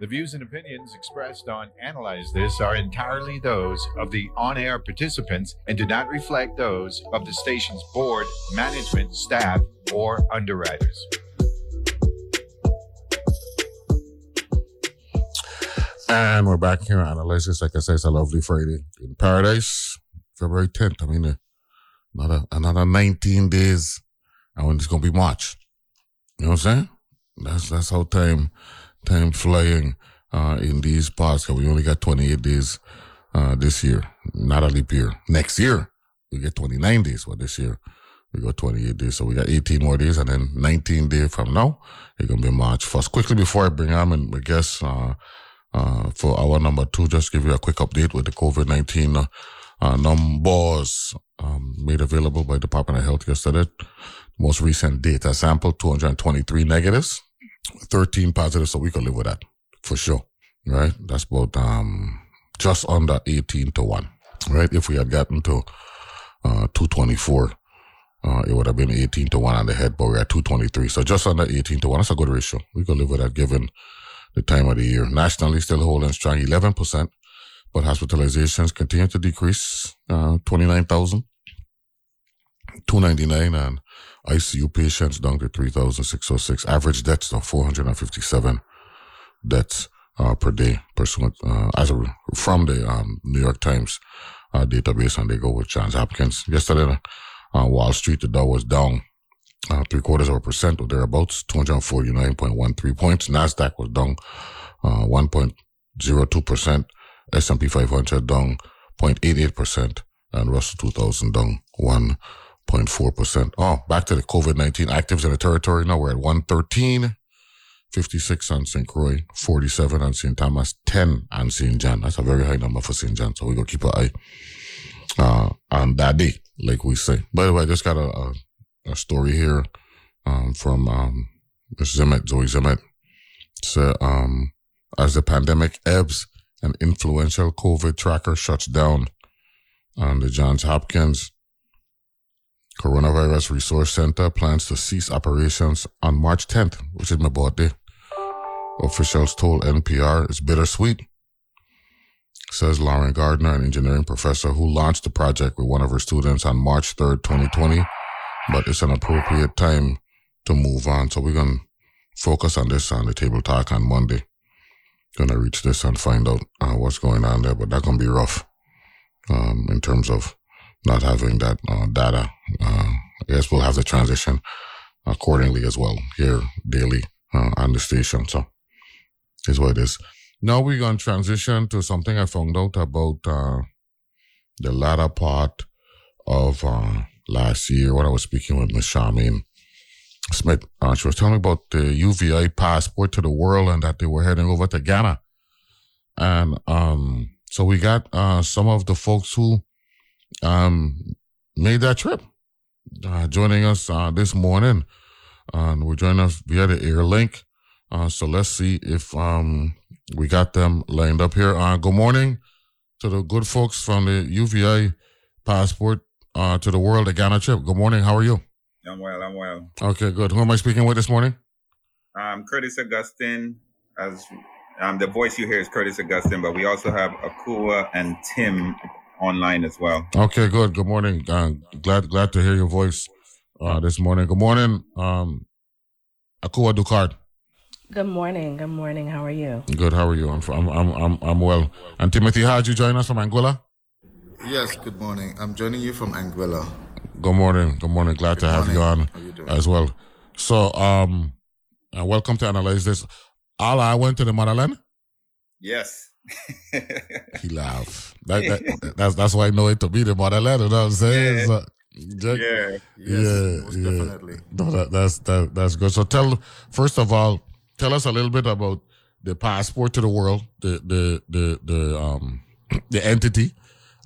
The views and opinions expressed on Analyze This are entirely those of the on air participants and do not reflect those of the station's board, management, staff, or underwriters. And we're back here on Analyze This. Like I said, it's a lovely Friday in paradise, February 10th. I mean, uh, another, another 19 days, and it's going to be March. You know what I'm saying? That's, that's how time time flying uh, in these parts. We only got 28 days uh, this year, not a leap year. Next year, we get 29 days. Well, this year, we got 28 days. So we got 18 more days, and then 19 days from now, it's going to be March 1st. Quickly, before I bring on my guests uh, uh, for our number two, just give you a quick update with the COVID 19 uh, uh, numbers um, made available by Department of Health yesterday. Most recent data sample 223 negatives. 13 positive, so we can live with that for sure. Right? That's about um just under 18 to 1. Right? If we had gotten to uh 224, uh it would have been 18 to 1 on the head, but we're at 223. So just under 18 to 1. That's a good ratio. We can live with that given the time of the year. Nationally still holding strong 11%, but hospitalizations continue to decrease, uh 29,000. 299 and ICU patients down to 3,606. Average deaths of 457 deaths uh, per day, pursuant uh, as a, from the um, New York Times uh, database, and they go with Johns Hopkins. Yesterday, uh, Wall Street, the Dow was down uh, three quarters of a percent or thereabouts, 249.13 points. Nasdaq was down 1.02 uh, percent. S&P 500 down 0.88 percent, and Russell 2000 down one 0.4%. Oh, back to the COVID 19 actives in the territory. Now we're at 113, 56 on St. Croix, 47 on St. Thomas, 10 on St. John. That's a very high number for St. John. So we're going to keep an eye uh, on that day, like we say. By the way, I just got a, a, a story here um, from um, Zimet, Zoe Zimet. So, um, as the pandemic ebbs, an influential COVID tracker shuts down on the Johns Hopkins Coronavirus Resource Center plans to cease operations on March 10th, which is my birthday. Officials told NPR it's bittersweet, says Lauren Gardner, an engineering professor who launched the project with one of her students on March 3rd, 2020. But it's an appropriate time to move on. So we're going to focus on this on the table talk on Monday. Going to reach this and find out uh, what's going on there, but that's going to be rough um, in terms of not having that uh, data. Uh, I guess we'll have the transition accordingly as well here daily uh, on the station. So is what it is. Now we're going to transition to something I found out about uh, the latter part of uh, last year when I was speaking with Miss Charmaine Smith. Uh, she was telling me about the UVI passport to the world and that they were heading over to Ghana. And um, so we got some of the folks who um, made that trip. Uh, joining us uh, this morning, and we're joining us via the air link. Uh, so let's see if um, we got them lined up here. Uh, good morning to the good folks from the UVI Passport uh, to the World, the Ghana trip. Good morning. How are you? I'm well. I'm well. Okay, good. Who am I speaking with this morning? Um, Curtis Augustine. As um, the voice you hear is Curtis Augustine, but we also have Akua and Tim online as well. Okay, good. Good morning. Uh, glad glad to hear your voice uh, this morning. Good morning, um, Akua Ducard. Good morning. Good morning. How are you? Good. How are you? I'm I'm I'm I'm, I'm well. And Timothy, how did you join us from Anguilla? Yes. Good morning. I'm joining you from Anguilla. Good morning. Good morning. Glad good to have morning. you on you as well. So, um, uh, welcome to analyze this. Allah I went to the motherland. Yes he laughed. That, that, that's that's why I know it to be the motherland. You know what I'm saying? Yeah. So, Jack, yeah, yes, yeah, yeah. definitely. No, that, that's that, that's good. So tell first of all, tell us a little bit about the passport to the world, the the the the um the entity,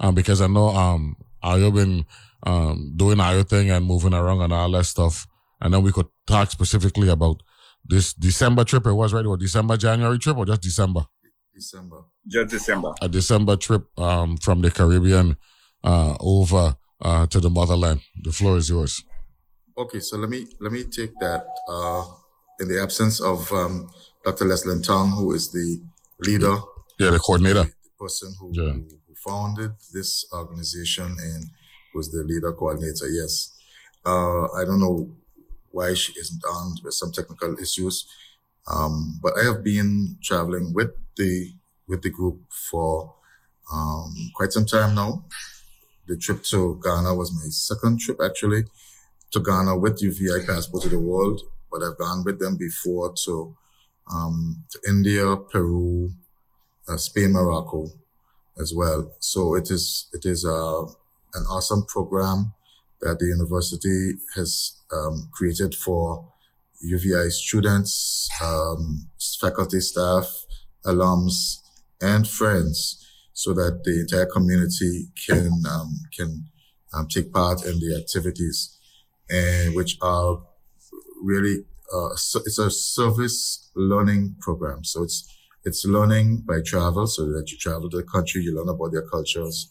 um because I know um I've been um doing our thing and moving around and all that stuff, and then we could talk specifically about this December trip. It was right, or December January trip, or just December. December. Just December. A December trip um, from the Caribbean uh, over uh, to the motherland. The floor is yours. Okay, so let me let me take that uh, in the absence of um, Dr. Leslie Tong, who is the leader. Yeah, the coordinator. The person who, yeah. who, who founded this organization and was the leader coordinator. Yes. Uh, I don't know why she isn't on with some technical issues. Um, but I have been traveling with the with the group for um, quite some time now. The trip to Ghana was my second trip actually to Ghana with UVI Passport to the World, but I've gone with them before to um, to India, Peru, uh, Spain, Morocco as well. So it is it is uh, an awesome program that the university has um, created for UVI students, um, faculty, staff, alums, and friends, so that the entire community can um, can um, take part in the activities, and which are really uh, so it's a service learning program. So it's it's learning by travel, so that you travel to the country, you learn about their cultures,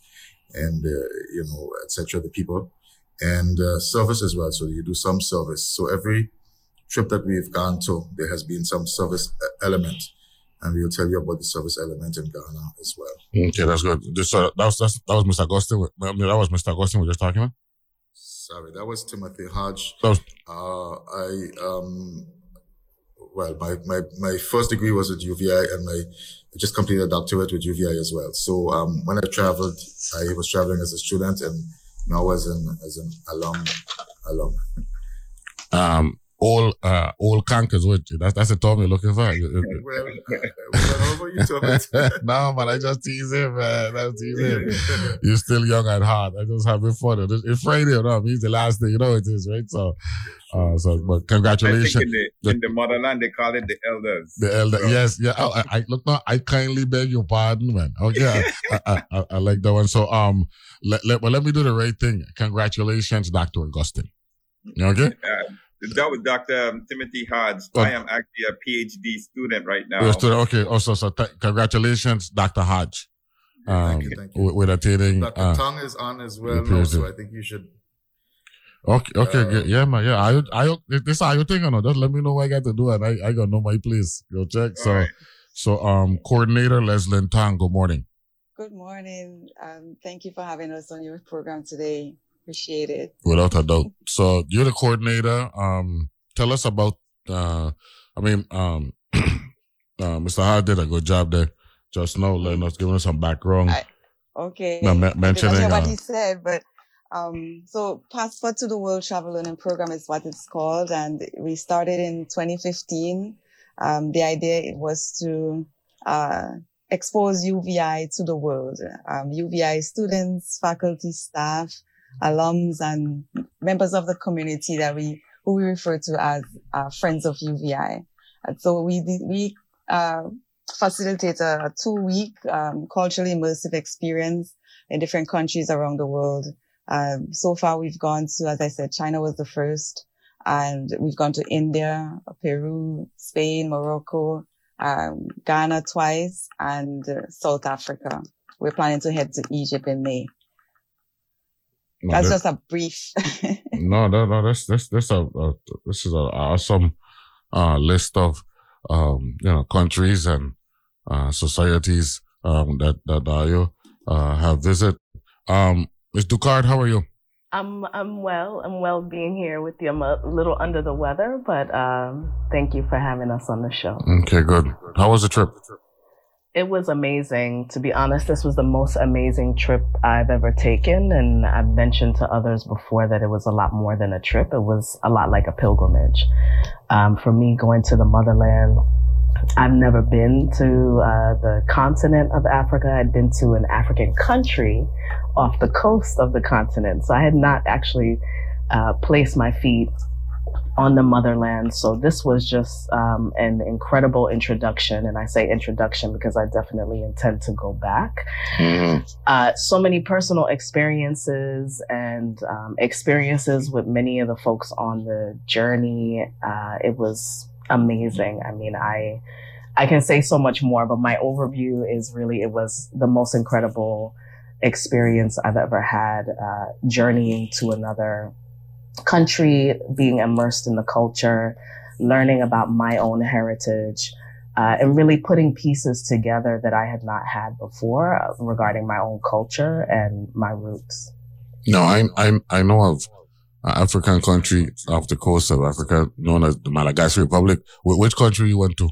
and uh, you know, etc. The people, and uh, service as well. So you do some service. So every trip that we've gone to, there has been some service element. And we'll tell you about the service element in Ghana as well. Okay, that's good. This, uh, that was that's, that was Mr. Augustine. I mean, that was Mr. Augustine we were just talking about. Sorry, that was Timothy Hodge. That was, uh, I um, well, my, my my first degree was at UVI, and my I just completed a doctorate with UVI as well. So um, when I traveled, I was traveling as a student, and now as an as an alum alum. Um, all uh all cankers you. That's that's the term you're looking for. well, uh, you to no man, I just tease him, man. That's tease him. You're still young at heart. I just have it fun. It's Friday, you know. It's the last day, you know it is, right? So uh so but congratulations. in, the, in the motherland they call it the elders. The elder, so. yes, yeah. Oh, I, I look now. I kindly beg your pardon, man. Okay, I, I, I, I, like that one. So um, let, let well let me do the right thing. Congratulations, Doctor Augustine. Okay. that was Dr. Um, Timothy Hodge. Oh. I am actually a PhD student right now. Okay. Also, so th- congratulations, Dr. Hodge. Um, thank you, thank you. With attaining. Dr. Uh, Tong is on as well, no, so I think you should. Okay, okay, uh, yeah, man, yeah. I, I, this how you think or not? Just let me know what I got to do, and I, I got know my place. Go check. So, right. so, um, coordinator Leslie Tang. Good morning. Good morning. Um, thank you for having us on your program today. Appreciate it. Without a doubt. So you're the coordinator. Um, tell us about. Uh, I mean, um, uh, Mr. Hart did a good job there. Just now, letting us giving us some background. I, okay. No, mentioning I what uh, he said, but um, so Passport to the World Travel Learning Program is what it's called, and we started in 2015. Um, the idea was to uh, expose UVI to the world. Um, UVI students, faculty, staff, alums and members of the community that we, who we refer to as uh, friends of UVI. And so we, we, uh, facilitate a, a two week, um, culturally immersive experience in different countries around the world. Um, so far we've gone to, as I said, China was the first and we've gone to India, Peru, Spain, Morocco, um, Ghana twice and uh, South Africa. We're planning to head to Egypt in May. No, that's just a brief. no, no, no. That's that's that's a, a this is a awesome uh, list of um, you know countries and uh, societies um, that that you uh, have visit. Um, Ms. Ducard, how are you? I'm I'm well. I'm well being here with you. I'm a little under the weather, but um, thank you for having us on the show. Okay, good. How was the trip? It was amazing. To be honest, this was the most amazing trip I've ever taken. And I've mentioned to others before that it was a lot more than a trip. It was a lot like a pilgrimage. Um, for me, going to the motherland, I've never been to uh, the continent of Africa. I'd been to an African country off the coast of the continent. So I had not actually uh, placed my feet on the motherland. So this was just um, an incredible introduction. And I say introduction because I definitely intend to go back. Mm-hmm. Uh, so many personal experiences and um, experiences with many of the folks on the journey. Uh, it was amazing. I mean, I, I can say so much more, but my overview is really, it was the most incredible experience I've ever had, uh, journeying to another country, being immersed in the culture, learning about my own heritage, uh, and really putting pieces together that I had not had before uh, regarding my own culture and my roots. No, I I I know of an African country off the coast of Africa known as the Malagasy Republic. Wh- Which country you went to?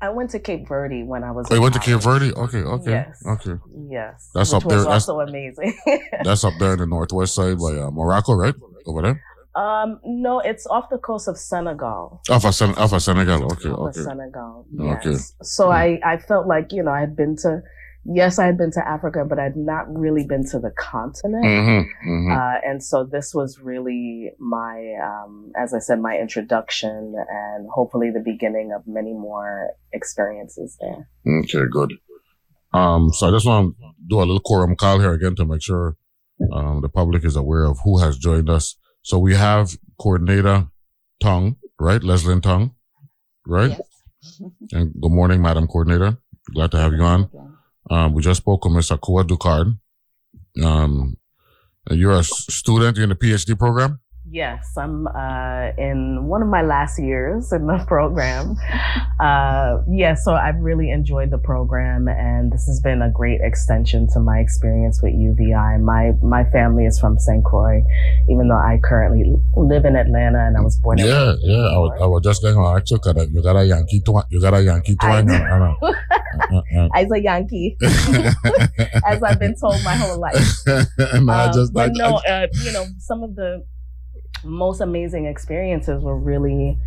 I went to Cape Verde when I was. Oh, you went to Cape. Verde? Okay, okay, Yes. okay. Yes, That's which up there. That's- also amazing. That's up there in the northwest side by uh, Morocco, right? Over there? um, no, it's off the coast of Senegal. Off of, Sen- off of Senegal. Okay, Off of okay. Senegal. Okay. Yes. So I, I felt like, you know, I had been to, yes, I had been to Africa, but I'd not really been to the continent. Mm-hmm, mm-hmm. Uh, and so this was really my, um, as I said, my introduction and hopefully the beginning of many more experiences there. Okay, good. Um, so I just want to do a little quorum call here again to make sure um, the public is aware of who has joined us. So we have coordinator Tong, right? Leslie Tong, right? And good morning, Madam Coordinator. Glad to have you on. Um, we just spoke with Mr. Kua Ducard. Um, you're a student in the PhD program. Yes, I'm uh, in one of my last years in the program. Uh, yeah, so I've really enjoyed the program, and this has been a great extension to my experience with UVI. My my family is from St. Croix, even though I currently live in Atlanta, and I was born. Yeah, in yeah. I was, I was just going to ask you, 'cause you got a Yankee twang. You got a Yankee I twang. do. uh, uh, uh, uh, As a Yankee, as I've been told my whole life. no, I Um, just, I, no, I- uh, you know, some of the most amazing experiences were really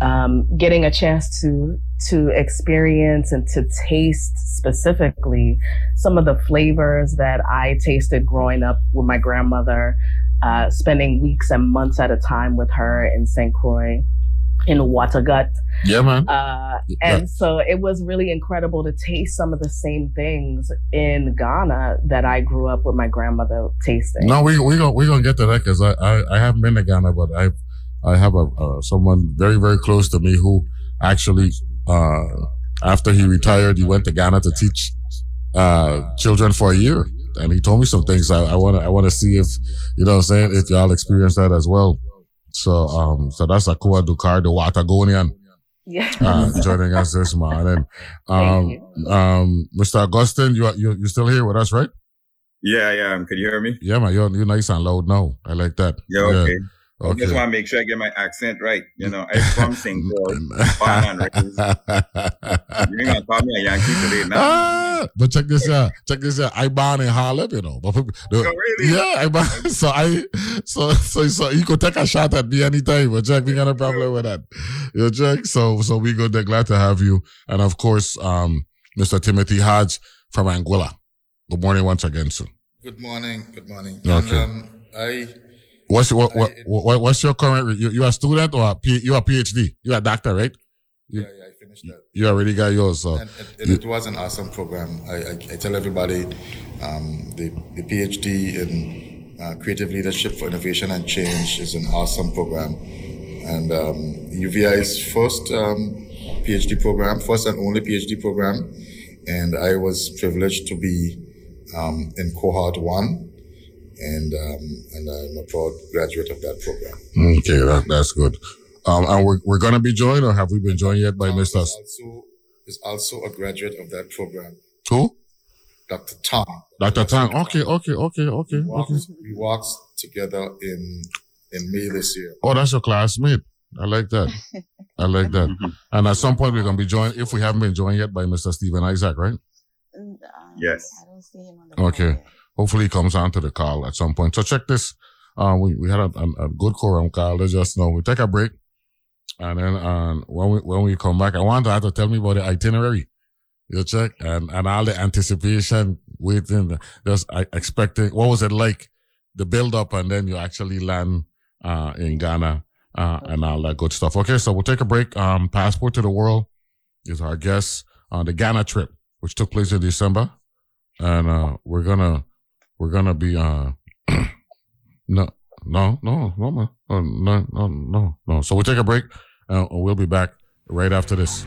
um, getting a chance to to experience and to taste specifically some of the flavors that I tasted growing up with my grandmother, uh, spending weeks and months at a time with her in St. Croix, in Watagut. yeah, man. Uh, Yeah. and so it was really incredible to taste some of the same things in Ghana that I grew up with my grandmother tasting. No, we we gonna we gonna get to that because I, I I haven't been to Ghana, but I I have a uh, someone very very close to me who actually uh after he retired he went to Ghana to teach uh children for a year, and he told me some things. I, I wanna I wanna see if you know what I'm saying if y'all experience that as well. So um so that's Akua Ducard, the Watagonian, Yeah. uh, joining us this morning. Um, Thank um, Mr. Augustine, you are you you still here with us, right? Yeah, yeah. um, Can you hear me? Yeah, man, you're, you're nice and loud now. I like that. Yeah, okay. I Okay. just want to make sure I get my accent right. You know, I'm from St. Paul. born and raised. You ain't gonna call me a Yankee today, now. Ah, but check this out. Check this out. I born in Harlem, you know. But people, the- Oh, really? yeah, I born, so I so so so you could take a shot at me anytime. But Jack, we got a problem with that. You know, Jack. So so we good. They're glad to have you, and of course, um, Mr. Timothy Hodge from Anguilla. Good morning once again, sir. Good morning. Good morning. Okay. And, um, I What's your, what, what, what what's your current? You, you a student or a P, you a PhD? You a doctor, right? You- yeah, yeah, I finished that. You already got yours. So And, and it was an awesome program. I, I, I tell everybody um, the, the PhD in uh, creative leadership for innovation and change is an awesome program. And um, UVI's first um, PhD program, first and only PhD program. And I was privileged to be um, in cohort one. And, um, and I'm a proud graduate of that program. Okay, that, that's good. Um, and we're, we're gonna be joined, or have we been joined yet by Tom Mr. is also, is also a graduate of that program, Who? Dr. Tom. Dr. Tang. Okay, okay, okay, okay, We okay. walked, we walked together in in May this year. Oh, that's your classmate. I like that. I like that. And at some point, we're gonna be joined, if we haven't been joined yet, by Mr. Stephen Isaac, right? Um, Yes. I don't see him on the Okay. call. Hopefully, he comes on to the call at some point. So check this. Uh, we, we had a, a, a good quorum call. Let's just know we take a break, and then um, when we when we come back, I want her to tell me about the itinerary. You check and and all the anticipation, waiting, just expecting. What was it like? The build up, and then you actually land uh, in Ghana uh, and all that good stuff. Okay, so we'll take a break. Um, Passport to the World is our guest on the Ghana trip, which took place in December, and uh, we're gonna we're gonna be uh no no no no. Uh, no no no no so we'll take a break and we'll be back right after this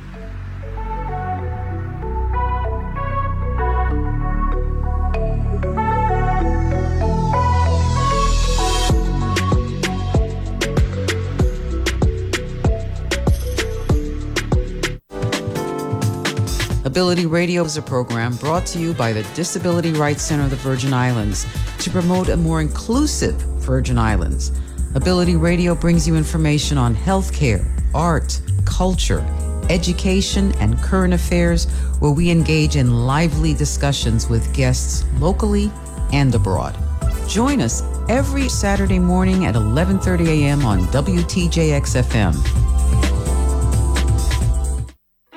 Ability Radio is a program brought to you by the Disability Rights Center of the Virgin Islands to promote a more inclusive Virgin Islands. Ability Radio brings you information on healthcare, art, culture, education, and current affairs where we engage in lively discussions with guests locally and abroad. Join us every Saturday morning at 11:30 a.m. on WTJX FM.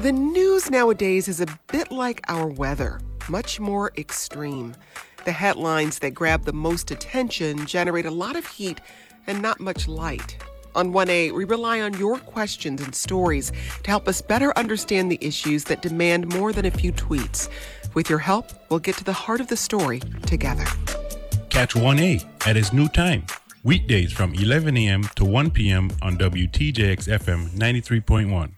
The news nowadays is a bit like our weather, much more extreme. The headlines that grab the most attention generate a lot of heat and not much light. On 1A, we rely on your questions and stories to help us better understand the issues that demand more than a few tweets. With your help, we'll get to the heart of the story together. Catch 1A at its new time, weekdays from 11 a.m. to 1 p.m. on WTJX FM 93.1.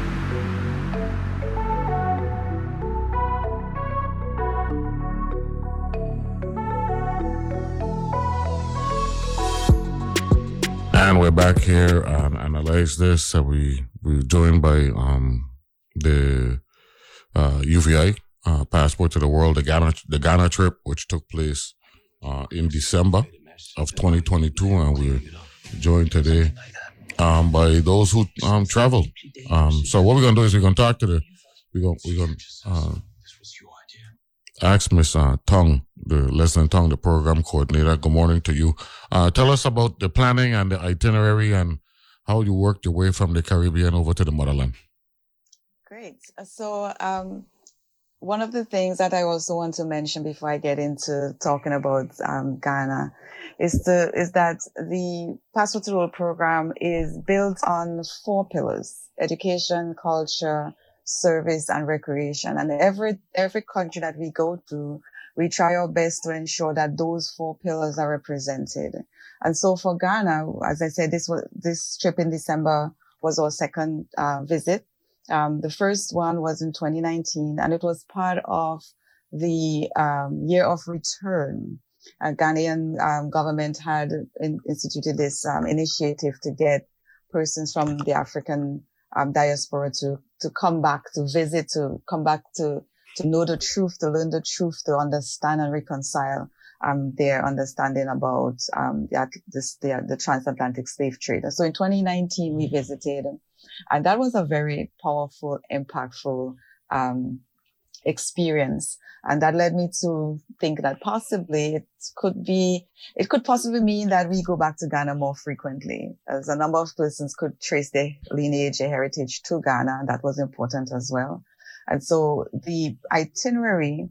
We're back here and analyze this. Uh, we we're joined by um, the uh, UVI uh, passport to the world, the Ghana the Ghana trip, which took place uh, in December of 2022, and we're joined today um, by those who um, traveled. Um, so what we're gonna do is we're gonna talk to the we're gonna we're gonna uh, ask Miss uh, Tong, the Leslie Tong, the program coordinator. Good morning to you. Uh, tell us about the planning and the itinerary and how you worked your way from the Caribbean over to the motherland. Great. So, um, one of the things that I also want to mention before I get into talking about um, Ghana is the is that the Passport to World program is built on four pillars: education, culture, service, and recreation. And every every country that we go to, we try our best to ensure that those four pillars are represented. And so for Ghana, as I said, this was this trip in December was our second uh, visit. Um, the first one was in 2019, and it was part of the um, year of return. A Ghanaian um, government had in, instituted this um, initiative to get persons from the African um, diaspora to to come back, to visit, to come back to to know the truth, to learn the truth, to understand and reconcile um, their understanding about um, the, this, the, the transatlantic slave trade. so in 2019, we visited, and that was a very powerful, impactful um, experience. And that led me to think that possibly it could be, it could possibly mean that we go back to Ghana more frequently, as a number of persons could trace their lineage, their heritage to Ghana. That was important as well. And so the itinerary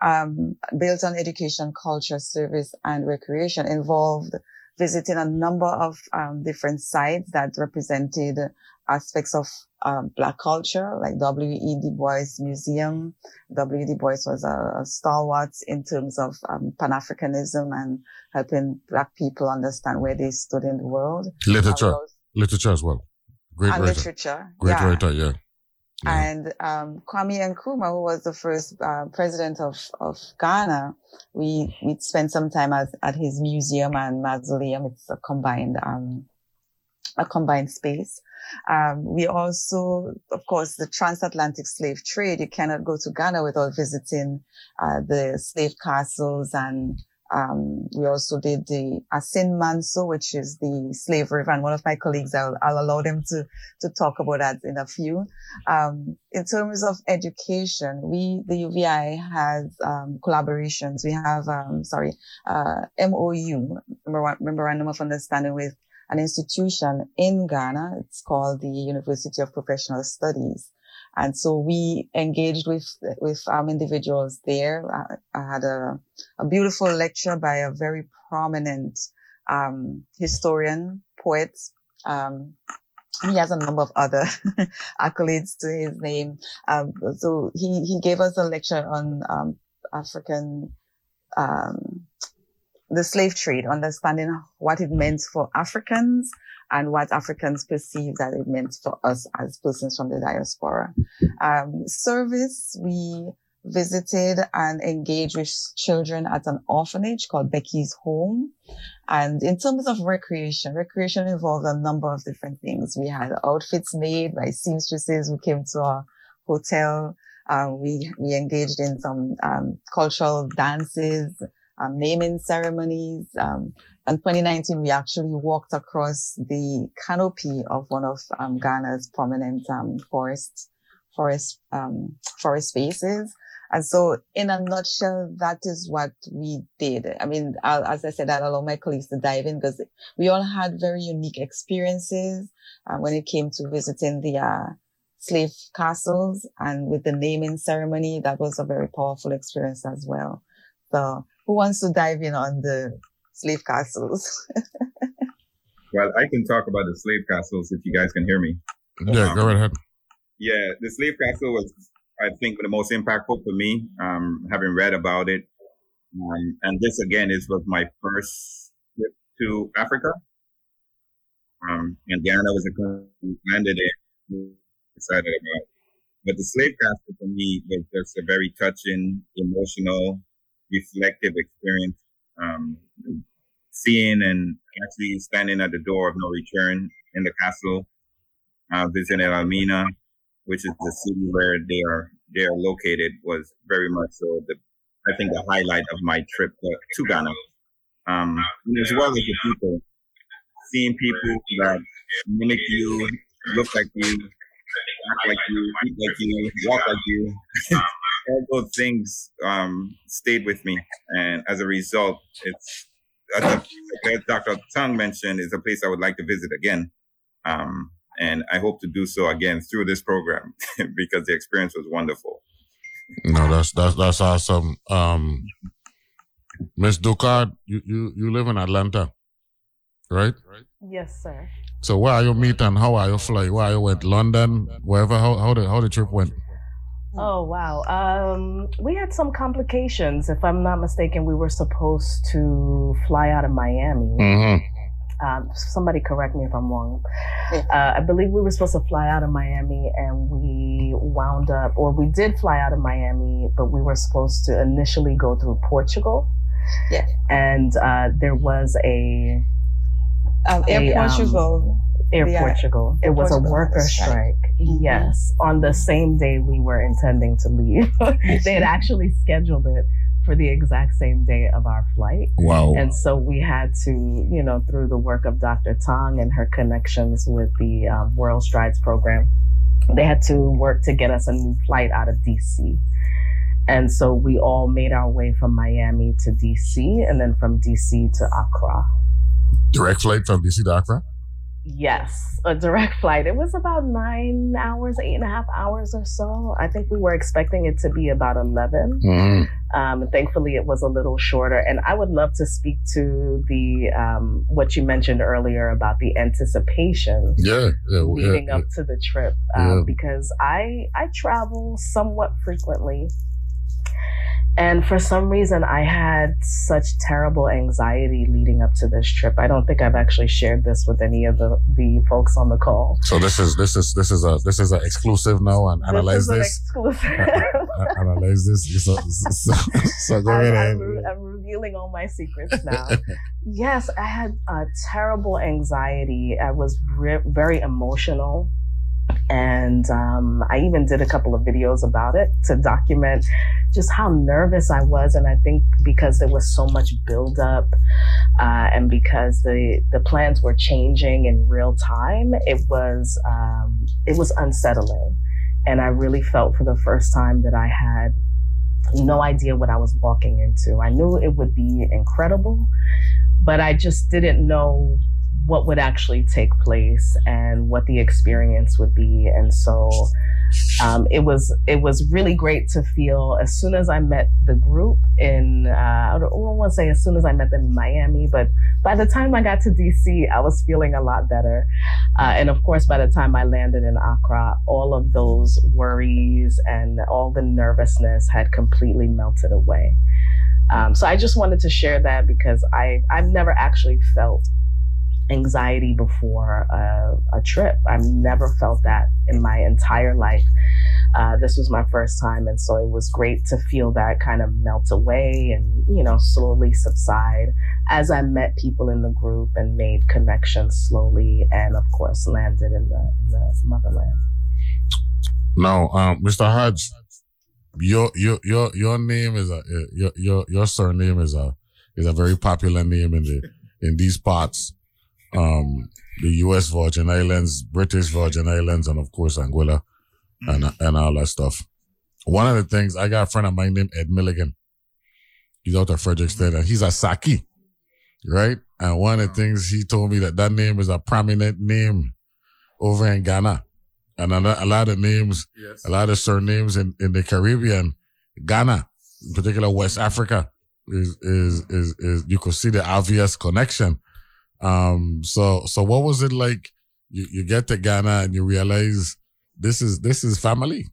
um, built on education, culture, service, and recreation involved visiting a number of um, different sites that represented aspects of um, black culture, like W.E. Du Bois Museum. W.E. Du Bois was a, a stalwart in terms of um, Pan-Africanism and helping black people understand where they stood in the world. Literature, literature as well. Great writer. literature. Great yeah. writer, yeah. Yeah. And um, Kwame Nkrumah, who was the first uh, president of, of Ghana, we we spent some time at, at his museum and mausoleum. It's a combined um, a combined space. Um, we also, of course, the transatlantic slave trade. You cannot go to Ghana without visiting uh, the slave castles and Um, we also did the Assin Manso, which is the slave river. And one of my colleagues, I'll, I'll allow them to, to talk about that in a few. Um, in terms of education, we, the UVI has, um, collaborations. We have, um, sorry, uh, MOU, Memorandum of Understanding with an institution in Ghana. It's called the University of Professional Studies. And so we engaged with, with um, individuals there. I, I had a, a, beautiful lecture by a very prominent, um, historian, poet. Um, he has a number of other accolades to his name. Um, so he, he gave us a lecture on, um, African, um, the slave trade, understanding what it meant for Africans and what Africans perceived that it meant for us as persons from the diaspora. Um, service, we visited and engaged with children at an orphanage called Becky's Home. And in terms of recreation, recreation involved a number of different things. We had outfits made by seamstresses who came to our hotel. Uh, we, we engaged in some, um, cultural dances, um, naming ceremonies, um, in 2019, we actually walked across the canopy of one of um, Ghana's prominent um, forest forest um, forest spaces. And so, in a nutshell, that is what we did. I mean, I'll, as I said, I'll allow my colleagues to dive in because we all had very unique experiences uh, when it came to visiting the uh, slave castles and with the naming ceremony. That was a very powerful experience as well. So, who wants to dive in on the slave castles. well, I can talk about the slave castles if you guys can hear me. Yeah, um, go right ahead. Yeah, the slave castle was, I think, the most impactful for me, um, having read about it. Um, and this again is was my first trip to Africa. Um, and Ghana was a landed it, excited about. But the slave castle for me was just a very touching, emotional, reflective experience. Um, seeing and actually standing at the door of no return in the castle, uh, visiting Elmina, which is the city where they are they are located, was very much so the I think the highlight of my trip to Ghana. Um, as well as the people, seeing people that mimic you, look like you, act like you, eat like you, walk like you. All those things um, stayed with me, and as a result, it's as Dr. Tang mentioned, is a place I would like to visit again. Um, and I hope to do so again through this program because the experience was wonderful. No, that's that's that's awesome. Um, Miss Ducard, you, you you live in Atlanta, right? Yes, sir. So where are you meet and how are you fly? Where are you went? London, wherever? How how the how the trip went? Oh wow. Um, we had some complications. If I'm not mistaken, we were supposed to fly out of Miami. Mm-hmm. Um, somebody correct me if I'm wrong. Uh, I believe we were supposed to fly out of Miami, and we wound up, or we did fly out of Miami, but we were supposed to initially go through Portugal. Yeah. And uh, there was a um, Air um, Portugal. Air the, Portugal. Air it was Portugal a worker strike. strike. Mm-hmm. Yes, on the same day we were intending to leave. they had actually scheduled it for the exact same day of our flight. Wow. And so we had to, you know, through the work of Dr. Tong and her connections with the um, WorldStrides program, they had to work to get us a new flight out of DC. And so we all made our way from Miami to DC and then from DC to Accra. Direct flight from DC to Accra? Yes, a direct flight. It was about nine hours, eight and a half hours or so. I think we were expecting it to be about 11. Mm-hmm. Um, thankfully, it was a little shorter. And I would love to speak to the um, what you mentioned earlier about the anticipation yeah, yeah leading yeah, up to the trip, um, because I I travel somewhat frequently. And for some reason, I had such terrible anxiety leading up to this trip. I don't think I've actually shared this with any of the, the folks on the call. So this is this is this is a this is an exclusive now and analyze this. this. exclusive. analyze this. So, so, so go I'm, ahead. I'm, I'm revealing all my secrets now. yes, I had a terrible anxiety. I was re- very emotional And um, I even did a couple of videos about it to document just how nervous I was. And I think because there was so much buildup uh, and because the, the plans were changing in real time, it was, um, it was unsettling. And I really felt for the first time that I had no idea what I was walking into. I knew it would be incredible, but I just didn't know what would actually take place and what the experience would be. And so um, it was it was really great to feel as soon as I met the group in uh, I don't want to say as soon as I met them in Miami, but by the time I got to DC, I was feeling a lot better. Uh, and of course, by the time I landed in Accra, all of those worries and all the nervousness had completely melted away. Um, so I just wanted to share that because I I've never actually felt anxiety before a, a, trip. I've never felt that in my entire life. Uh, this was my first time, and so it was great to feel that kind of melt away and you know slowly subside as I met people in the group and made connections slowly, and of course landed in the in the motherland. Now, um, Mr. Hodge, your your your your name is a your your your surname is a is a very popular name in the in these parts um, the U.S. Virgin Islands, British Virgin Islands, and of course Anguilla, and mm-hmm. and all that stuff. One of the things I got a friend of mine named Ed Milligan. He's out of Frederiksted, and he's a Saki, right? And one of the things he told me that that name is a prominent name over in Ghana, and a, a lot of names, yes. a lot of surnames in, in the Caribbean, Ghana, in particular West Africa, is is is is you could see the obvious connection um, so, so what was it like? You, you get to Ghana and you realize this is, this is family.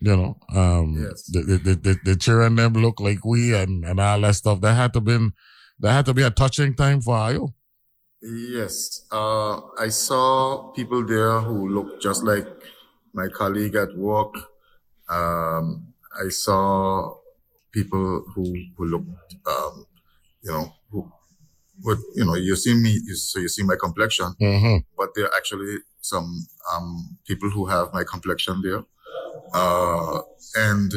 You know, um, yes. the, the, the, the children them look like we and, and all that stuff. That had to been, that had to be a touching time for you. Yes. Uh, I saw people there who looked just like my colleague at work. Um, I saw people who, who looked, um, you know, but you know, you see me, you, so you see my complexion, mm-hmm. but there are actually some um, people who have my complexion there, uh, and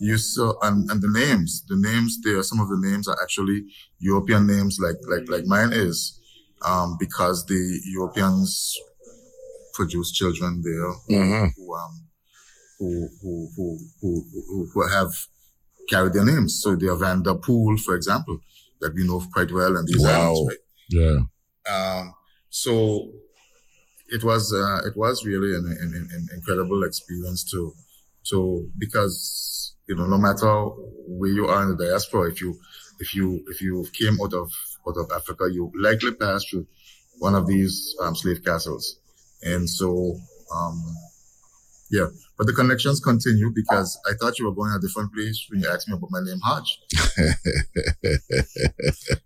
you saw and, and the names, the names there, some of the names are actually European names, like like like mine is, um, because the Europeans produce children there mm-hmm. who, um, who, who, who, who, who have carried their names. So they are Van der Poel, for example that we know quite well and these wow. islands, right? Yeah. Um, so it was uh, it was really an, an, an, incredible experience to to because you know no matter where you are in the diaspora, if you if you if you came out of out of Africa, you likely passed through one of these um, slave castles, and so um, yeah, but the connections continue because I thought you were going a different place when you asked me about my name, Hodge.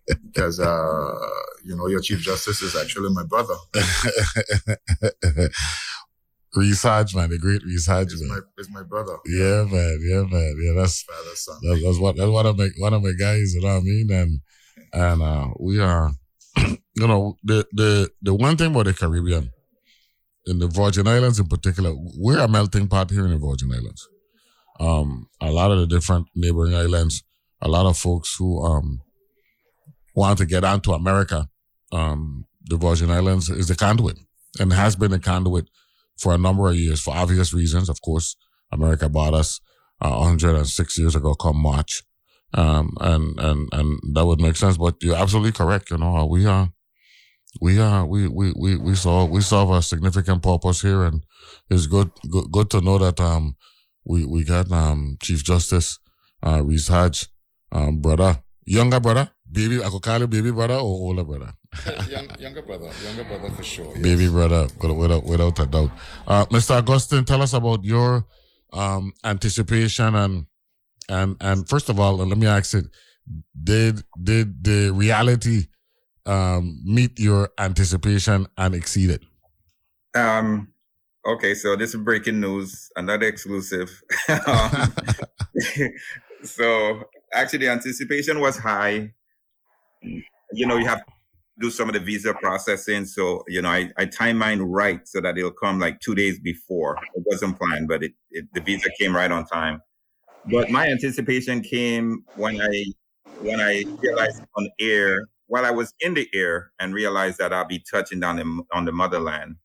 because, uh, you know, your Chief Justice is actually my brother. Rhys Hodge, man, the great Rhys Hodge, man. My, is my brother. Yeah, man. Yeah, man. Yeah, that's, that's, that's what, that's one of my, one of my guys, you know what I mean? And, and, uh, we are, you know, the, the, the one thing about the Caribbean, in the Virgin Islands in particular, we're a melting pot here in the Virgin Islands. Um, a lot of the different neighboring islands, a lot of folks who um, want to get onto America, um, the Virgin Islands is the conduit and has been a conduit for a number of years for obvious reasons. Of course, America bought us uh, 106 years ago, come March. Um, and, and, and that would make sense, but you're absolutely correct. You know, we are, we uh we we we we saw we solve a significant purpose here, and it's good good good to know that um we we got um Chief Justice uh Rhys Hodge um brother younger brother baby I could call you baby brother or older brother. Young, younger brother, younger brother for sure. Yes. Baby brother, without without a doubt. Uh, Mr. Augustine, tell us about your um anticipation and and and first of all, let me ask it: Did did the reality um, meet your anticipation and exceed it? Um, okay, so this is breaking news, another exclusive. um, so actually, the anticipation was high. You know, you have to do some of the visa processing. So, you know, I, I time mine right so that it'll come like two days before. It wasn't planned, but it, it the visa came right on time. But my anticipation came when I when I realized on air while I was in the air and realized that I'll be touching down in, on the motherland.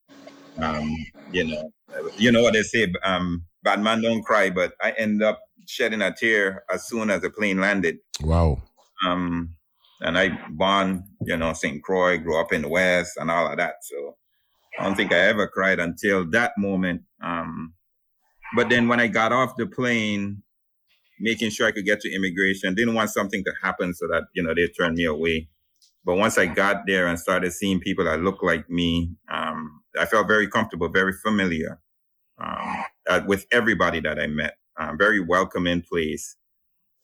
Um, you know, you know what they say, um, bad man don't cry, but I end up shedding a tear as soon as the plane landed. Wow. Um, and I born, you know, St. Croix, grew up in the West and all of that. So I don't think I ever cried until that moment. Um, but then when I got off the plane, making sure I could get to immigration, didn't want something to happen so that, you know, they turned me away. But once I got there and started seeing people that looked like me, um, I felt very comfortable, very familiar um, uh, with everybody that I met. Uh, very welcoming place.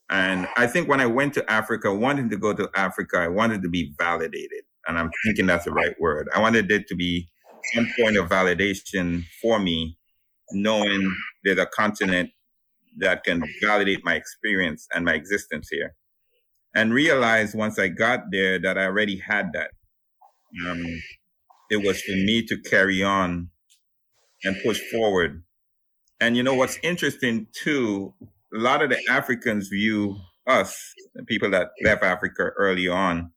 And I think when I went to Africa, wanting to go to Africa, I wanted to be validated. And I'm thinking that's the right word. I wanted it to be some point of validation for me, knowing there's a continent that can validate my experience and my existence here. And realize once I got there that I already had that. Um, it was for me to carry on and push forward. And you know what's interesting too, a lot of the Africans view us, the people that left Africa early on,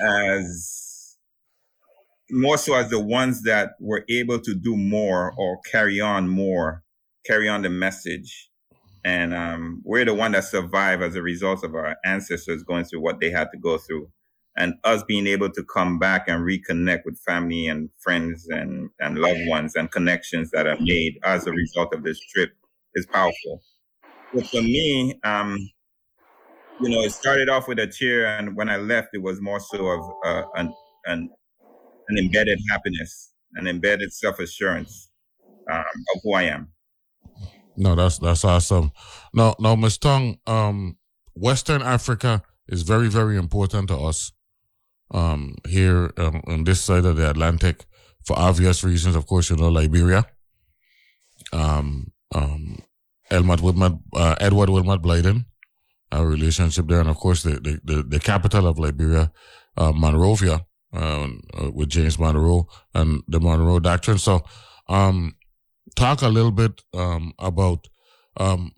as more so as the ones that were able to do more or carry on more, carry on the message. And um, we're the one that survived as a result of our ancestors going through what they had to go through. And us being able to come back and reconnect with family and friends and, and loved ones and connections that are made as a result of this trip is powerful. But for me, um, you know, it started off with a cheer, and when I left, it was more so of uh, an, an an embedded happiness, an embedded self assurance um, of who I am. No, that's that's awesome. No, no, Ms. Tong, um, Western Africa is very, very important to us um, here um, on this side of the Atlantic for obvious reasons. Of course, you know Liberia. Um, um, Elmot Wilmot, uh, Edward Wilmot Blyden, our relationship there, and of course the the, the, the capital of Liberia, uh, Monrovia, uh, with James Monroe and the Monroe Doctrine. So, um, talk a little bit um, about. Um,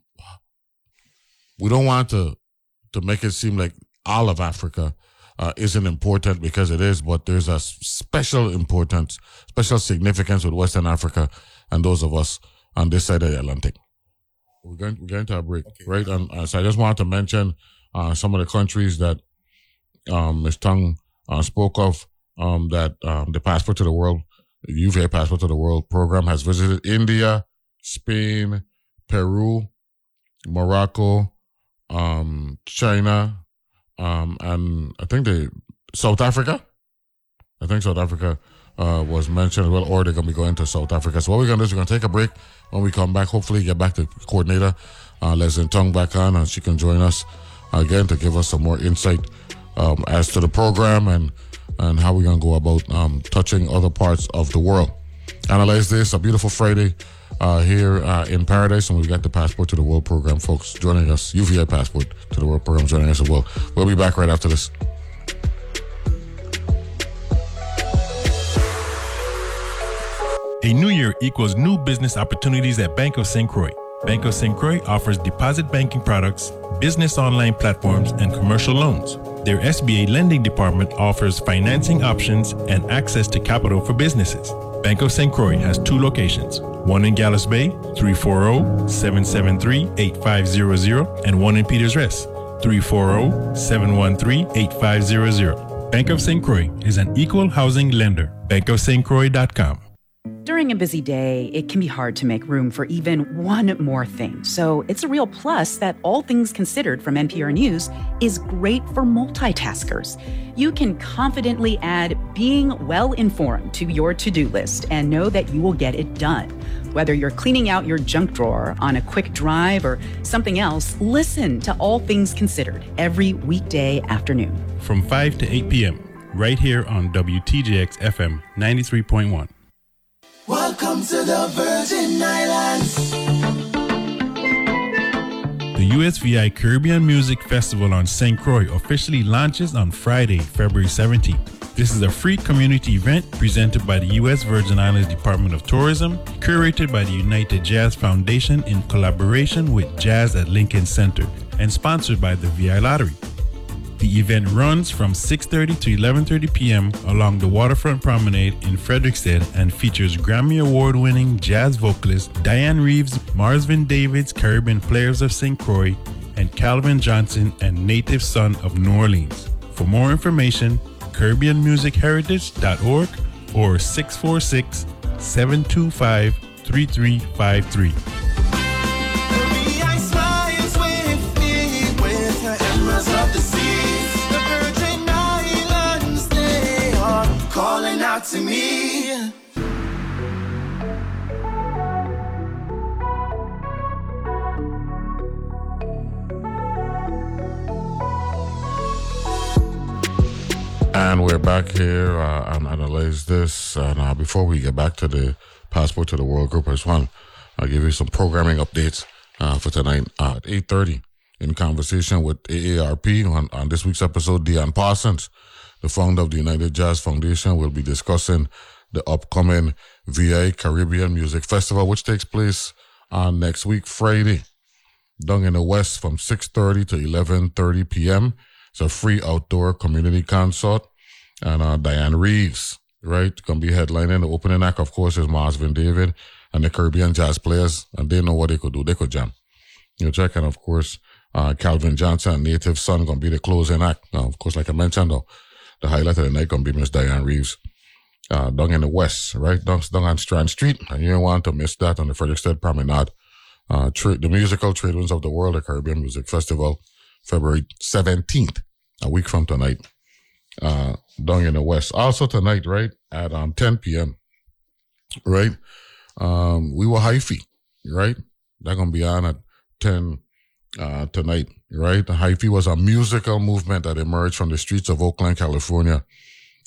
we don't want to to make it seem like all of Africa uh, isn't important because it is, but there's a special importance, special significance with Western Africa and those of us on this side of the Atlantic. We're going we're going to a break, okay. right? And uh, so I just wanted to mention uh, some of the countries that um, Ms. Tong uh, spoke of. Um, that um, the Passport to the World, UVI Passport to the World program has visited India, Spain, Peru, Morocco, um, China, um, and I think the South Africa. I think South Africa uh, was mentioned as well, or they're going to be going to South Africa. So what we're going to do is we're going to take a break. When we come back, hopefully get back to coordinator uh, Leslie Tong back on, and she can join us again to give us some more insight um, as to the program and and how we're going to go about um, touching other parts of the world. Analyze this, a beautiful Friday uh, here uh, in Paradise, and we've got the Passport to the World program, folks, joining us, UVI Passport to the World program joining us as well. We'll be back right after this. A new year equals new business opportunities at Bank of St. Croix. Bank of St. Croix offers deposit banking products, business online platforms, and commercial loans. Their SBA lending department offers financing options and access to capital for businesses. Bank of St. Croix has two locations one in Gallows Bay, 340 773 8500, and one in Peters Rest, 340 713 8500. Bank of St. Croix is an equal housing lender. BankofSt. During a busy day, it can be hard to make room for even one more thing. So it's a real plus that All Things Considered from NPR News is great for multitaskers. You can confidently add being well informed to your to do list and know that you will get it done. Whether you're cleaning out your junk drawer on a quick drive or something else, listen to All Things Considered every weekday afternoon. From 5 to 8 p.m., right here on WTJX FM 93.1. To the Virgin Islands. The USVI Caribbean Music Festival on St. Croix officially launches on Friday, February 17th. This is a free community event presented by the U.S. Virgin Islands Department of Tourism, curated by the United Jazz Foundation in collaboration with Jazz at Lincoln Center, and sponsored by the VI Lottery. The event runs from 6:30 to 11:30 p.m. along the waterfront promenade in Frederiksted and features Grammy Award-winning jazz vocalist Dianne Reeves, Marsvin Davids, Caribbean Players of St. Croix, and Calvin Johnson and Native Son of New Orleans. For more information, CaribbeanMusicHeritage.org or 646 725 3353. To me. And we're back here uh, and analyze this. And uh, before we get back to the Passport to the World group, I just want to give you some programming updates uh, for tonight at 8.30 in conversation with AARP on, on this week's episode, Deanne Parsons, the founder of the United Jazz Foundation, will be discussing the upcoming VI Caribbean Music Festival, which takes place on next week, Friday, down in the West from 6.30 to 11.30 p.m. It's a free outdoor community concert. And uh, Dianne Reeves, right, going to be headlining. The opening act, of course, is Marsvin David and the Caribbean jazz players. And they know what they could do. They could jam. You know, check. And, of course, uh, Calvin Johnson, Native Son, going to be the closing act. Now, of course, like I mentioned, though, the highlight of the night to be Miss Dianne Reeves. Uh, down in the west, right? Down, down on Strand Street. And you don't want to miss that on the Frederiksted Promenade. Uh, tra- the musical Trade Winds of the World, the Caribbean Music Festival, February 17th, a week from tonight, uh, down in the west. Also tonight, right, at um, 10 p.m., right? Um, we were hyphy, right? Going to be on at 10 uh, tonight, right? The hyphy was a musical movement that emerged from the streets of Oakland, California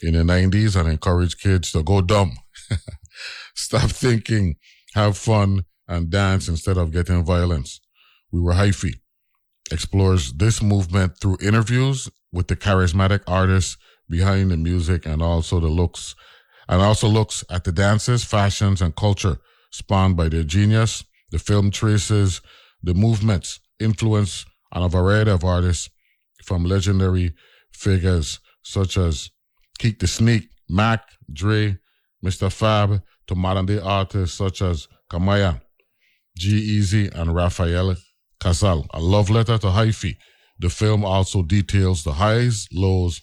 in the 90s and encouraged kids to go dumb. Stop thinking, have fun, and dance instead of getting violence. We were hyphy. Explores this movement through interviews with the charismatic artists behind the music and also the looks, and also looks at the dances, fashions, and culture spawned by their genius, the film traces, the movements, influence on a variety of artists from legendary figures such as Keak da Sneak, Mac, Dre, Mr. Fab, to modern day artists such as Kamaiyah, G Easy, and Rafael Casal. A love letter to Hyphy. The film also details the highs, lows,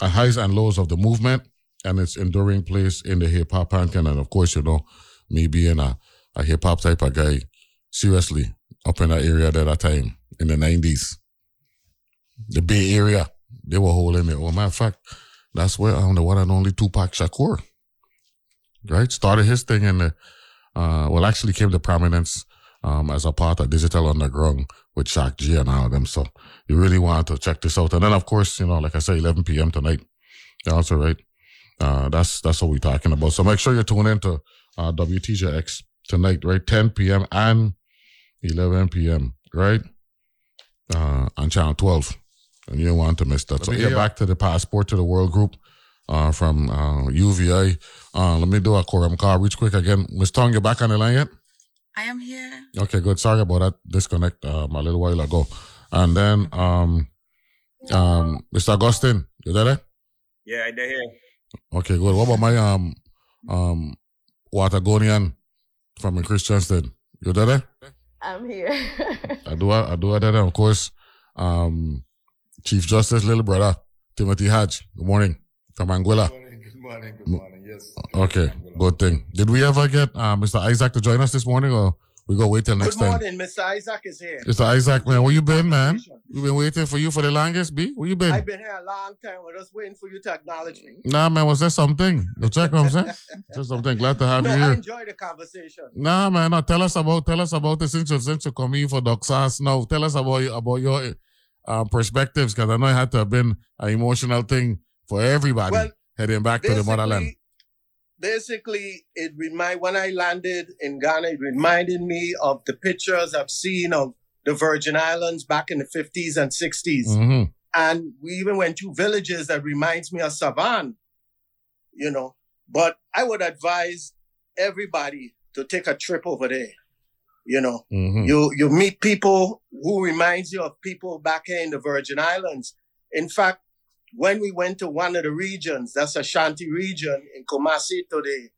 uh, highs and lows of the movement and its enduring place in the hip hop pantheon. And of course, you know, me being a, a hip hop type of guy, seriously, up in that area at that time in the 90s, the Bay Area, they were holding it. Well, matter of fact, that's where I'm the one and only Tupac Shakur, right? Started his thing in the, uh, well, actually came to prominence um, as a part of Digital Underground with Shock G and all of them. So you really want to check this out. And then, of course, you know, like I say, 11 p.m. tonight. Also, right? Uh, that's that's what we're talking about. So make sure you tune in to uh, WTJX tonight, right? 10 p.m. and 11 p.m., right? Uh, on channel 12. And you don't want to miss that. Let so me get back to the Passport to the World group uh, from uh, UVI. Uh, let me do a quorum call real quick again. Miss Tong, you back on the line yet? I am here. Okay, good. Sorry about that disconnect um, a little while ago. And then um, um, Mr. Augustine, you there? Yeah, they're here. Okay, good. What about my um um Watagonian from in Christiansted? You there? I'm here. I do I do that. Of course, um Chief Justice little brother, Timothy Hodge. Good morning from Anguilla. Good morning, good morning. Yes. Okay, good thing. Did we ever get uh, Mr. Isaac to join us this morning or we go wait till next time. Good time? morning, Mr. Isaac is here. Mr. Isaac, man, where you been, man? We've been waiting for you for the longest, B. Where you been? I've been here a long time. We're just waiting for you to acknowledge me. Nah, man, was there something? You check what I'm saying? Just something. Glad to have no, you I here. enjoy the conversation. Nah, man, no, tell us about tell us about the since you since you come here for Doc Sass now. Tell us about about your um, perspectives because I know it had to have been an emotional thing for everybody Well, heading back to the motherland. Basically, it remind when I landed in Ghana, it reminded me of the pictures I've seen of the Virgin Islands back in the 50s and 60s. Mm-hmm. And we even went to villages that reminds me of Savan, you know. But I would advise everybody to take a trip over there. You know, Mhm. you you meet people who reminds you of people back here in the Virgin Islands. In fact, when we went to one of the regions, that's Ashanti region in Kumasi to the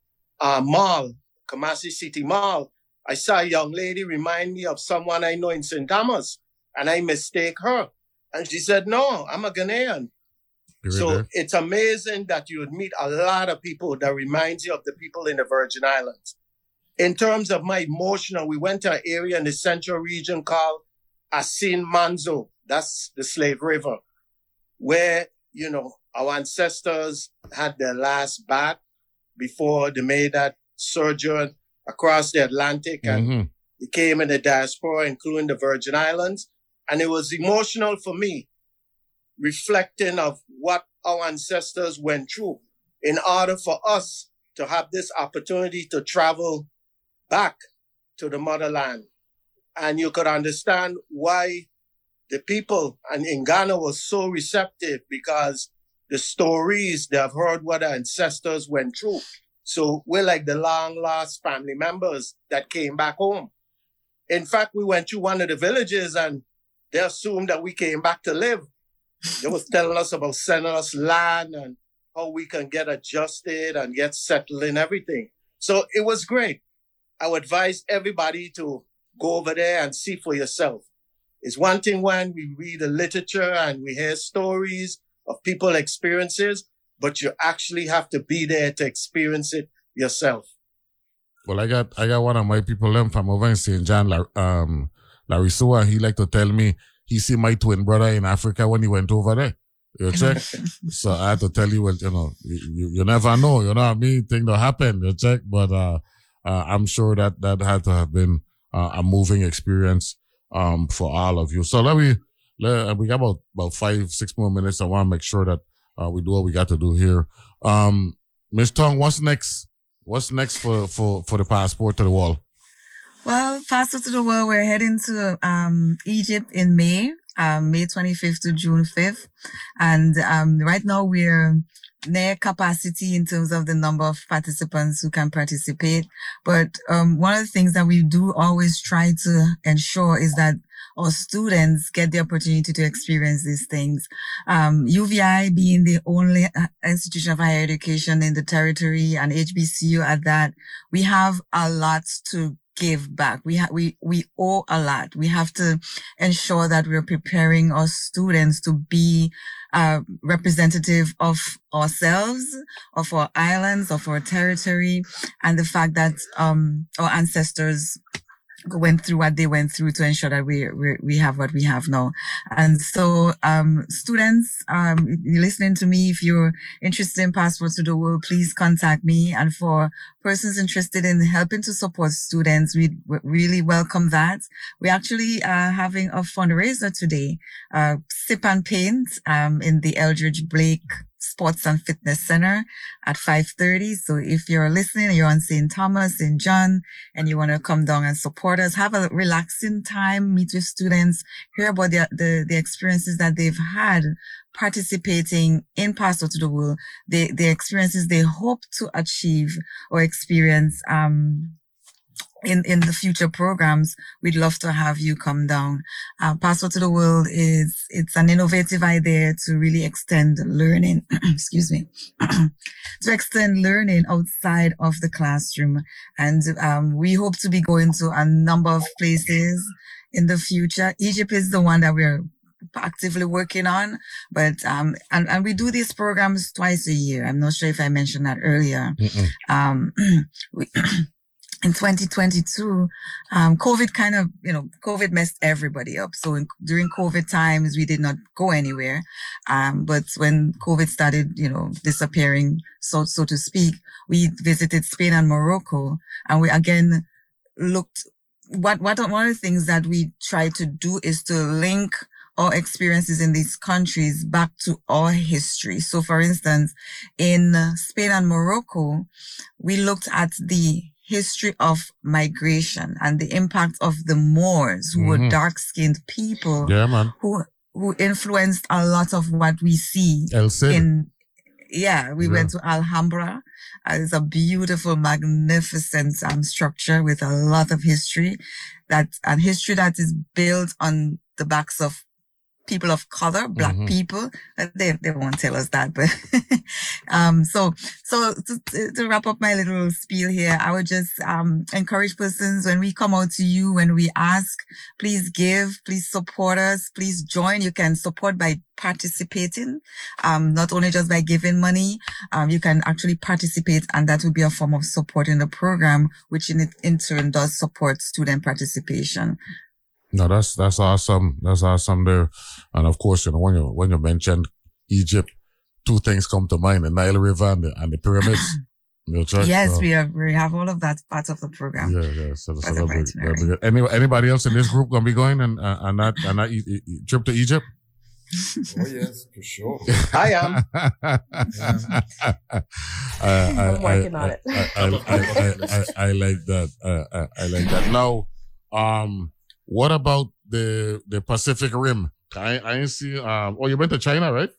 uh, mall, Kumasi City Mall, I saw a young lady remind me of someone I know in St. Thomas, and I mistake her. And she said, "No, I'm a Ghanaian." You So it's amazing that you would meet a lot of people that reminds you of the people in the Virgin Islands. In terms of my emotional, we went to an area in the central region called Assin Manso. That's the slave river, where, you know, our ancestors had their last bath before they made that sojourn across the Atlantic and Mhm. they came in the diaspora, including the Virgin Islands. And it was emotional for me, reflecting of what our ancestors went through in order for us to have this opportunity to travel back to the motherland. And you could understand why the people and in Ghana was so receptive because the stories they have heard what our ancestors went through. So we're like the long lost family members that came back home. In fact, we went to one of the villages and they assumed that we came back to live. They was telling us about sending us land and how we can get adjusted and get settled in everything. So it was great. I would advise everybody to go over there and see for yourself. It's one thing when we read the literature and we hear stories of people experiences, but you actually have to be there to experience it yourself. Well, I got I got one of my people them from over in St. John, La- um, Larisua. He like to tell me he see my twin brother in Africa when he went over there. You check. so I had to tell you, well, you know, you, you, you never know. You know what I mean? Thing that happen. You check, but uh, uh, I'm sure that that had to have been uh, a moving experience um for all of you. So let me let, we got about about five six more minutes. I want to make sure that uh, we do what we got to do here. Um, Miss Tong, what's next? What's next for for for the passport to the world? Well, Passport to the World, we're heading to um, Egypt in May, um, May 25th to June 5th. And um, right now we're near capacity in terms of the number of participants who can participate. But um, one of the things that we do always try to ensure is that our students get the opportunity to experience these things. Um, UVI being the only uh, institution of higher education in the territory and HBCU at that, we have a lot to give back. We ha- we we owe a lot. We have to ensure that we're preparing our students to be uh, representative of ourselves, of our islands, of our territory, and the fact that um, our ancestors went through what they went through to ensure that we we, we have what we have now. And so, um, students, um, listening to me, if you're interested in Passports to the World, please contact me. And for persons interested in helping to support students, we really welcome that. We're actually are having a fundraiser today, uh, Sip and Paint, um, in the Eldridge Blake Sports and Fitness Center at 5.30. So if you're listening, you're on St. Thomas, St. John, and you want to come down and support us, have a relaxing time, meet with students, hear about the, the, the experiences that they've had participating in Passport to the World, the, the experiences they hope to achieve or experience, um, in, in the future programs, we'd love to have you come down. Uh, Passport to the World is, it's an innovative idea to really extend learning, excuse me, to extend learning outside of the classroom. And, um, we hope to be going to a number of places in the future. Egypt is the one that we're actively working on, but, um, and, and we do these programs twice a year. I'm not sure if I mentioned that earlier. Um, we, in 2022, um, COVID kind of, you know, COVID messed everybody up. So in, during COVID times, we did not go anywhere. Um, but when COVID started, you know, disappearing, so, so to speak, we visited Spain and Morocco and we again looked what, what, one of the things that we try to do is to link our experiences in these countries back to our history. So for instance, in Spain and Morocco, we looked at the history of migration and the impact of the Moors, who were Mhm. dark skinned people Yeah, who who influenced a lot of what we see in yeah we Yeah. went to alhambra uh, it's a beautiful magnificent um, structure with a lot of history that and history that is built on the backs of people of color black Mhm. people. Uh, they, they won't tell us that but um so so to, to, wrap up my little spiel here i would just um encourage persons when we come out to you when we ask please give please support us please join. You can support by participating um not only just by giving money um you can actually participate and that will be a form of support in the program which in, in turn does support student participation No, that's that's awesome. That's awesome there. And of course, you know, when you when you mentioned Egypt, two things come to mind: the Nile River and the, and the pyramids. You know, check, yes so- we have we have all of that part of the program Yeah, yeah. So, so For that'll be, that'll be good. Any, anybody else in this group gonna be going and uh, and that and that e- e- trip to Egypt? Oh yes, for sure. I am. I, I, I'm working I, on it. I, I, I, I, I, I like that. Uh, I, I like that. Now, um, what about the the Pacific Rim? I I see. Um, oh, you went to China, right?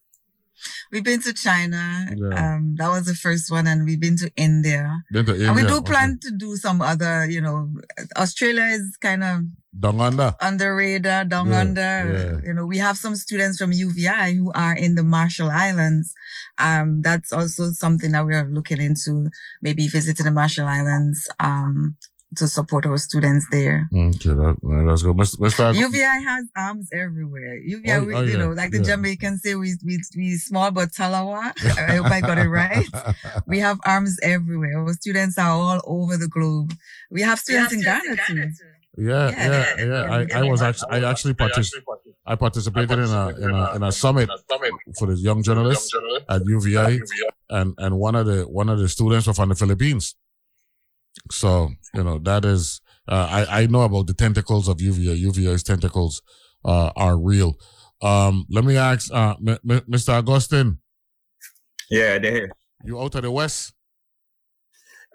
we've been to china Yeah. um that was the first one and we've been to india Been to India. and we do okay. plan to do some other you know australia is kind of Down under. under radar down Yeah, under yeah. you know we have some students from uvi who are in the marshall islands um that's also something that we are looking into maybe visiting the marshall islands um to support our students there mm, Okay, that, that's good. Mr. Mr. UVI has arms everywhere. UVI, Oh, we, oh, you yeah, know, like the yeah. Jamaicans say, we, we, we small but talawa. I hope I got it right. We have arms everywhere. Our students are all over the globe. We have students in Ghana too. Yeah, Yeah, yeah, yeah. I, I was actually, I actually partic- I participated in a in a in a summit for the young journalists at UVI, and and one of the one of the students were from the Philippines. So you know that is, uh, I I know about the tentacles of UVI. UVI's tentacles uh, are real. Um, let me ask, uh, M- M- Mr. Augustine, Yeah, they're here. you out of the west?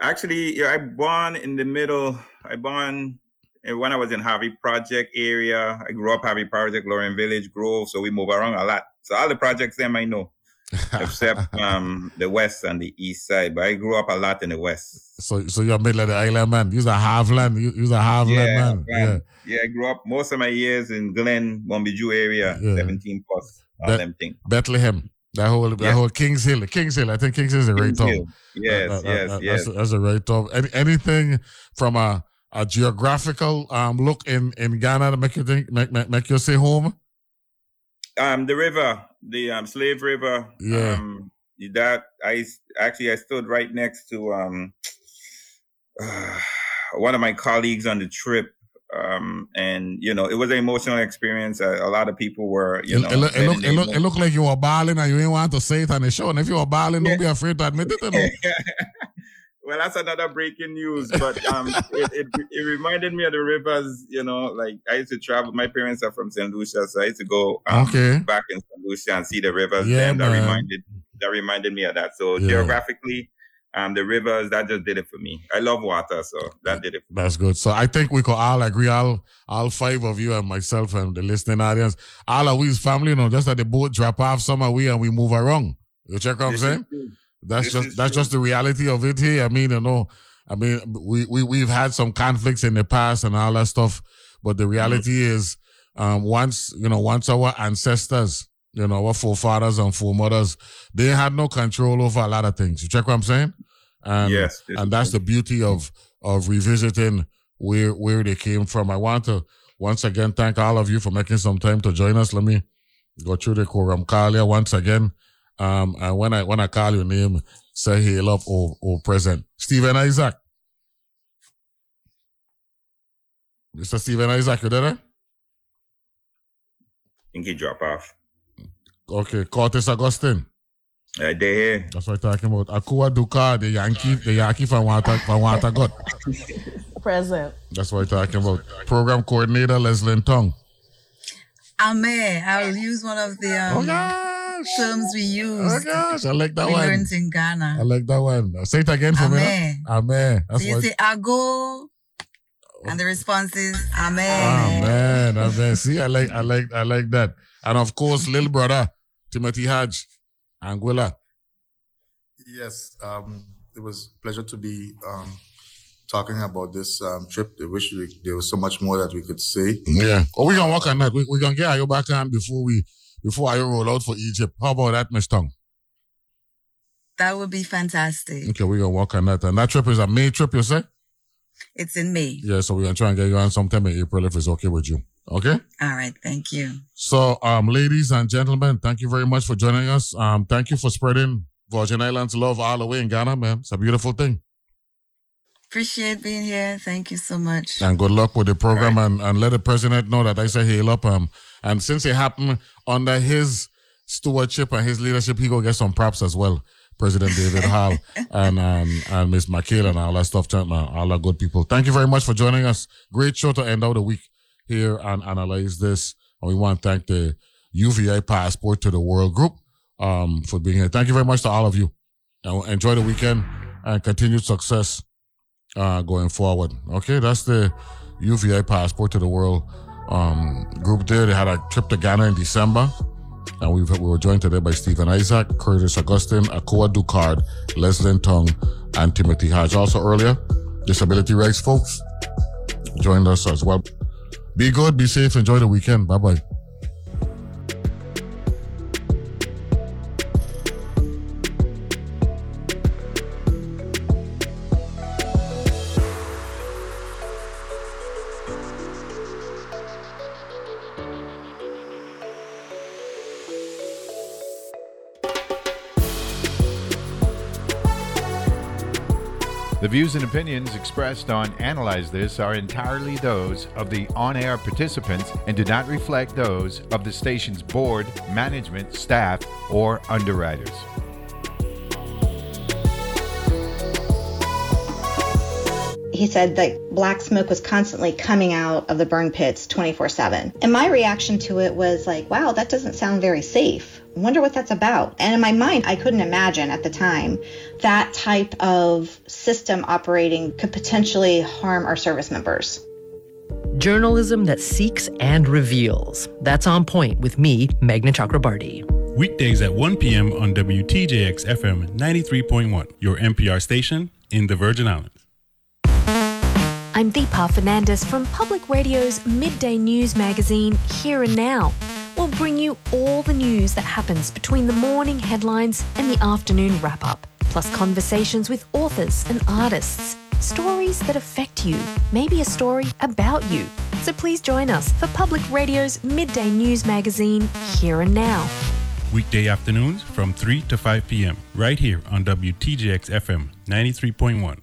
Actually, yeah, I born in the middle. I born eh, when I was in Harvey Project area. I grew up Harvey Project, Lorraine Village, Grove. So we move around a lot. So all the projects them I know, except um the west and the east side. But I grew up a lot in the west. So so you're a middle of the island man. You're a Havland. You, you're a Havland man. Yeah. man. yeah. I grew up most of my years in Glen, Bombiju area, Yeah. 17 plus, all them things. Bethlehem. That whole that whole Kings Hill. Kings Hill. I think Kings Hill is a right. Hill. Yes, That- that- yes, that- yes. That's, that's a right town. Any, anything from a, a geographical um look in, in Ghana to make you think make, make, make you say home? Um, the river, the um, Slave River. Yeah. Um, that I actually I stood right next to um one of my colleagues on the trip. Um, and you know, it was an emotional experience. A, a lot of people were, you It, know, it, look, it, look, it, look, it look like you were balling and you didn't want to say it on the show. And if you were balling, don't be afraid to admit it. Well, that's another breaking news, but um, it, it it reminded me of the rivers. You know, like I used to travel. My parents are from St. Lucia, so I used to go um, Okay. back in St. Lucia and see the rivers. Yeah, and that man. reminded that reminded me of that. So Yeah. geographically, um, the rivers that just did it for me. I love water, so that did it. That's good. So I think we could all agree, all all five of you and myself and the listening audience, all of we's family, you know, just that the boat drop off somewhere we and we move around. You check what I'm saying? That's This just that's true. just the reality of it here. I mean, you know, I mean, we we we've had some conflicts in the past and all that stuff, but the reality is, um, once you know, once our ancestors, you know, our forefathers and foremothers, they had no control over a lot of things. You check what I'm saying? And Yes, and that's the beauty of of revisiting where where they came from. I want to once again thank all of you for making some time to join us. Let me go through the quorum call here once again. Um, and when I when I call your name, say hail up or or present. Stephen Isaac. Mr. Stephen Isaac, you there? I think he drop off. Okay, Curtis Augustine. Uh, they here. That's what I'm talking about. Akua Ducard, the Yankee, the Yankee from Water from Water Gut. Present. That's what I'm talking about. Program coordinator Leslie Tong. Ame, I'll use one of the um, terms we use. Oh gosh, I like that we one. learned in Ghana. I like that one. Say it again for me. Amen. Amen. That's so you what. say ago, and the response is Amen. Amen. Amen. See, I like, I like, I like that. And of course, little brother Timothy Hodge, Anguilla. Yes, um, it was a pleasure to be um, talking about this um, trip. I wish we, there was so much more that we could say. Yeah. Oh, we gonna work on that. We we gonna get Ayo back on before we before I roll out for Egypt. How about that, Miss Tong? That would be fantastic. Okay, we're gonna work on that. And that trip is a May trip, you say? It's in May. Yeah. So we're gonna try and get you on sometime in April if it's okay with you. Okay. All right. Thank you. So, um, ladies and gentlemen, thank you very much for joining us. Um, thank you for spreading Virgin Islands love all the way in Ghana, man. It's a beautiful thing. Appreciate being here. Thank you so much. And good luck with the program and, and let the president know that I say hail up. Um, and since it happened under his stewardship and his leadership, he go get some props as well. President David Hall and um, and Miss McHale and all that stuff, all the good people. Thank you very much for joining us. Great show to end out the week here and analyze this. And we want to thank the UVI Passport to the World Group um, for being here. Thank you very much to all of you. And enjoy the weekend and continued success uh, going forward. Okay, that's the UVI Passport to the World um, group there. They had a trip to Ghana in December. And we we were joined today by Stephen Isaac, Curtis Augustine, Akua Ducard, Leslie Tong, and Timothy Hodge. Also earlier, disability rights folks joined us as well. Be good, be safe, enjoy the weekend. Bye bye. Views and opinions expressed on Analyze This are entirely those of the on air participants and do not reflect those of the station's board, management, staff, or underwriters. he said that black smoke was constantly coming out of the burn pits 24 7. And my reaction to it was like, wow, that doesn't sound very safe. I wonder what that's about. And in my mind, I couldn't imagine at the time that type of system operating could potentially harm our service members. Journalism that seeks and reveals. That's on point with me, Meghna Chakrabarty. Weekdays at 1 p.m. on WTJX FM 93.1, your NPR station in the Virgin Islands. I'm Deepa Fernandes from Public Radio's midday news magazine, Here and Now. We'll bring you all the news that happens between the morning headlines and the afternoon wrap up, plus conversations with authors and artists. Stories that affect you, maybe a story about you. So please join us for Public Radio's midday news magazine, Here and Now. Weekday afternoons from 3 to 5 p.m., right here on WTJX FM 93.1.